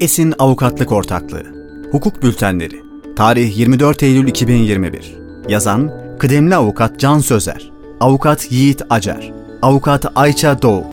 Esin Avukatlık Ortaklığı. Hukuk Bültenleri. Tarih 24 Eylül 2021 Yazan Kıdemli Avukat Can Sözer. Avukat Yiğit Acar. Avukat Ayça Doğu.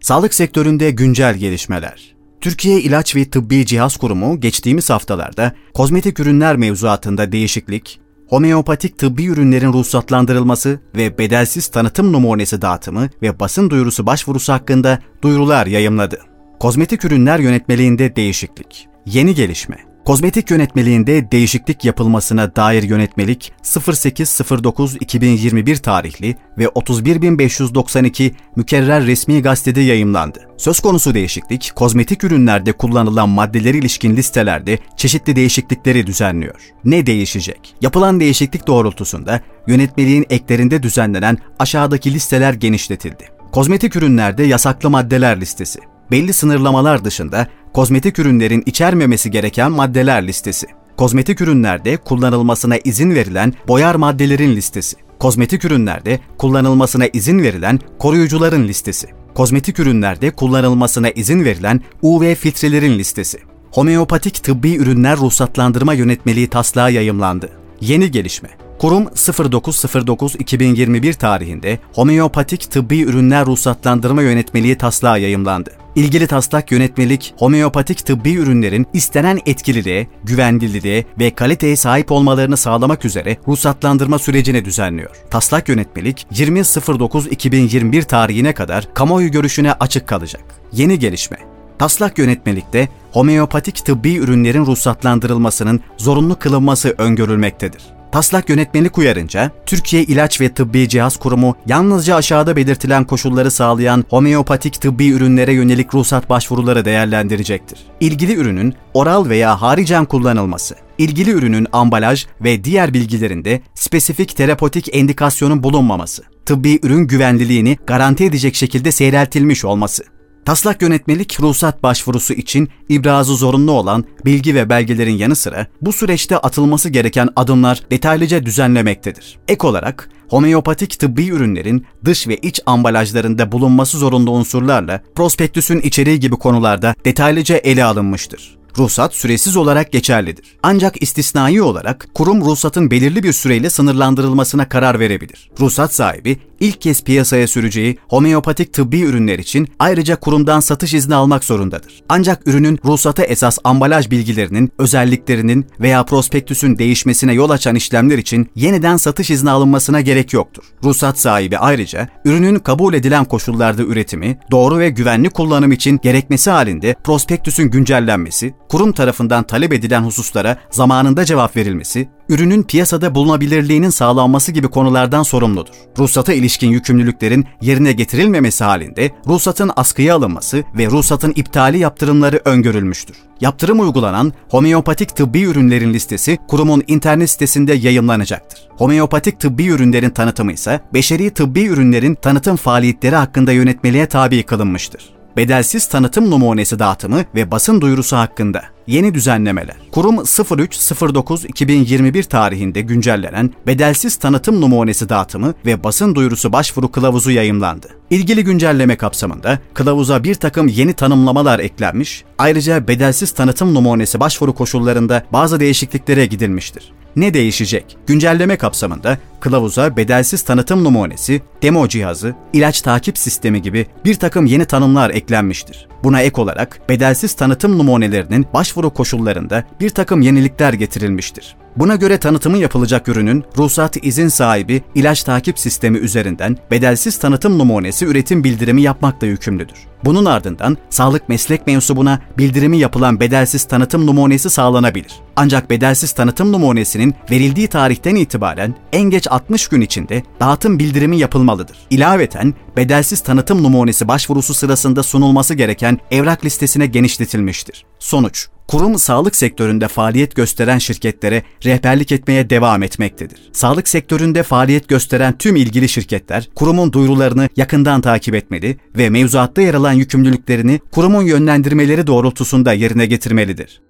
Sağlık sektöründe güncel gelişmeler. Türkiye İlaç ve Tıbbi Cihaz Kurumu geçtiğimiz haftalarda kozmetik ürünler mevzuatında değişiklik, homeopatik tıbbi ürünlerin ruhsatlandırılması ve bedelsiz tanıtım numunesi dağıtımı ve basın duyurusu başvurusu hakkında duyurular yayımladı. Kozmetik ürünler yönetmeliğinde değişiklik. Yeni gelişme. Kozmetik yönetmeliğinde değişiklik yapılmasına dair yönetmelik 0809-2021 tarihli ve 31592 mükerrer resmi gazetede yayımlandı. Söz konusu değişiklik, kozmetik ürünlerde kullanılan maddeleri ilişkin listelerde çeşitli değişiklikleri düzenliyor. Ne değişecek? Yapılan değişiklik doğrultusunda yönetmeliğin eklerinde düzenlenen aşağıdaki listeler genişletildi. Kozmetik ürünlerde yasaklı maddeler listesi, belli sınırlamalar dışında kozmetik ürünlerin içermemesi gereken maddeler listesi. Kozmetik ürünlerde kullanılmasına izin verilen boyar maddelerin listesi. Kozmetik ürünlerde kullanılmasına izin verilen koruyucuların listesi. Kozmetik ürünlerde kullanılmasına izin verilen UV filtrelerin listesi. Homeopatik tıbbi ürünler ruhsatlandırma yönetmeliği taslağı yayımlandı. Yeni gelişme. Kurum 09.09.2021 tarihinde homeopatik tıbbi ürünler ruhsatlandırma yönetmeliği taslağı yayımlandı. İlgili taslak yönetmelik, homeopatik tıbbi ürünlerin istenen etkililiğe, güvenilirliğe ve kaliteye sahip olmalarını sağlamak üzere ruhsatlandırma sürecini düzenliyor. Taslak yönetmelik 20.09.2021 tarihine kadar kamuoyu görüşüne açık kalacak. Yeni gelişme Taslak yönetmelikte homeopatik tıbbi ürünlerin ruhsatlandırılmasının zorunlu kılınması öngörülmektedir. Taslak yönetmelik uyarınca, Türkiye İlaç ve Tıbbi Cihaz Kurumu yalnızca aşağıda belirtilen koşulları sağlayan homeopatik tıbbi ürünlere yönelik ruhsat başvuruları değerlendirecektir. İlgili ürünün oral veya haricen kullanılması, ilgili ürünün ambalaj ve diğer bilgilerinde spesifik terapotik endikasyonun bulunmaması, tıbbi ürün güvenliliğini garanti edecek şekilde seyreltilmiş olması, Taslak yönetmelik ruhsat başvurusu için ibrazı zorunlu olan bilgi ve belgelerin yanı sıra bu süreçte atılması gereken adımlar detaylıca düzenlemektedir. Ek olarak homeopatik tıbbi ürünlerin dış ve iç ambalajlarında bulunması zorunlu unsurlarla prospektüsün içeriği gibi konularda detaylıca ele alınmıştır ruhsat süresiz olarak geçerlidir. Ancak istisnai olarak kurum ruhsatın belirli bir süreyle sınırlandırılmasına karar verebilir. Ruhsat sahibi ilk kez piyasaya süreceği homeopatik tıbbi ürünler için ayrıca kurumdan satış izni almak zorundadır. Ancak ürünün ruhsata esas ambalaj bilgilerinin, özelliklerinin veya prospektüsün değişmesine yol açan işlemler için yeniden satış izni alınmasına gerek yoktur. Ruhsat sahibi ayrıca ürünün kabul edilen koşullarda üretimi, doğru ve güvenli kullanım için gerekmesi halinde prospektüsün güncellenmesi, kurum tarafından talep edilen hususlara zamanında cevap verilmesi, ürünün piyasada bulunabilirliğinin sağlanması gibi konulardan sorumludur. Ruhsata ilişkin yükümlülüklerin yerine getirilmemesi halinde ruhsatın askıya alınması ve ruhsatın iptali yaptırımları öngörülmüştür. Yaptırım uygulanan homeopatik tıbbi ürünlerin listesi kurumun internet sitesinde yayınlanacaktır. Homeopatik tıbbi ürünlerin tanıtımı ise beşeri tıbbi ürünlerin tanıtım faaliyetleri hakkında yönetmeliğe tabi kılınmıştır bedelsiz tanıtım numunesi dağıtımı ve basın duyurusu hakkında yeni düzenlemeler. Kurum 03.09.2021 tarihinde güncellenen bedelsiz tanıtım numunesi dağıtımı ve basın duyurusu başvuru kılavuzu yayımlandı. İlgili güncelleme kapsamında kılavuza bir takım yeni tanımlamalar eklenmiş, ayrıca bedelsiz tanıtım numunesi başvuru koşullarında bazı değişikliklere gidilmiştir. Ne değişecek? Güncelleme kapsamında kılavuza bedelsiz tanıtım numunesi, demo cihazı, ilaç takip sistemi gibi bir takım yeni tanımlar eklenmiştir. Buna ek olarak bedelsiz tanıtım numunelerinin başvuru koşullarında bir takım yenilikler getirilmiştir. Buna göre tanıtımı yapılacak ürünün ruhsat izin sahibi ilaç takip sistemi üzerinden bedelsiz tanıtım numunesi üretim bildirimi yapmakla yükümlüdür. Bunun ardından sağlık meslek mensubuna bildirimi yapılan bedelsiz tanıtım numunesi sağlanabilir. Ancak bedelsiz tanıtım numunesinin verildiği tarihten itibaren en geç 60 gün içinde dağıtım bildirimi yapılmalıdır. İlaveten bedelsiz tanıtım numunesi başvurusu sırasında sunulması gereken evrak listesine genişletilmiştir. Sonuç Kurum sağlık sektöründe faaliyet gösteren şirketlere rehberlik etmeye devam etmektedir. Sağlık sektöründe faaliyet gösteren tüm ilgili şirketler kurumun duyurularını yakından takip etmeli ve mevzuatta yer alan yükümlülüklerini kurumun yönlendirmeleri doğrultusunda yerine getirmelidir.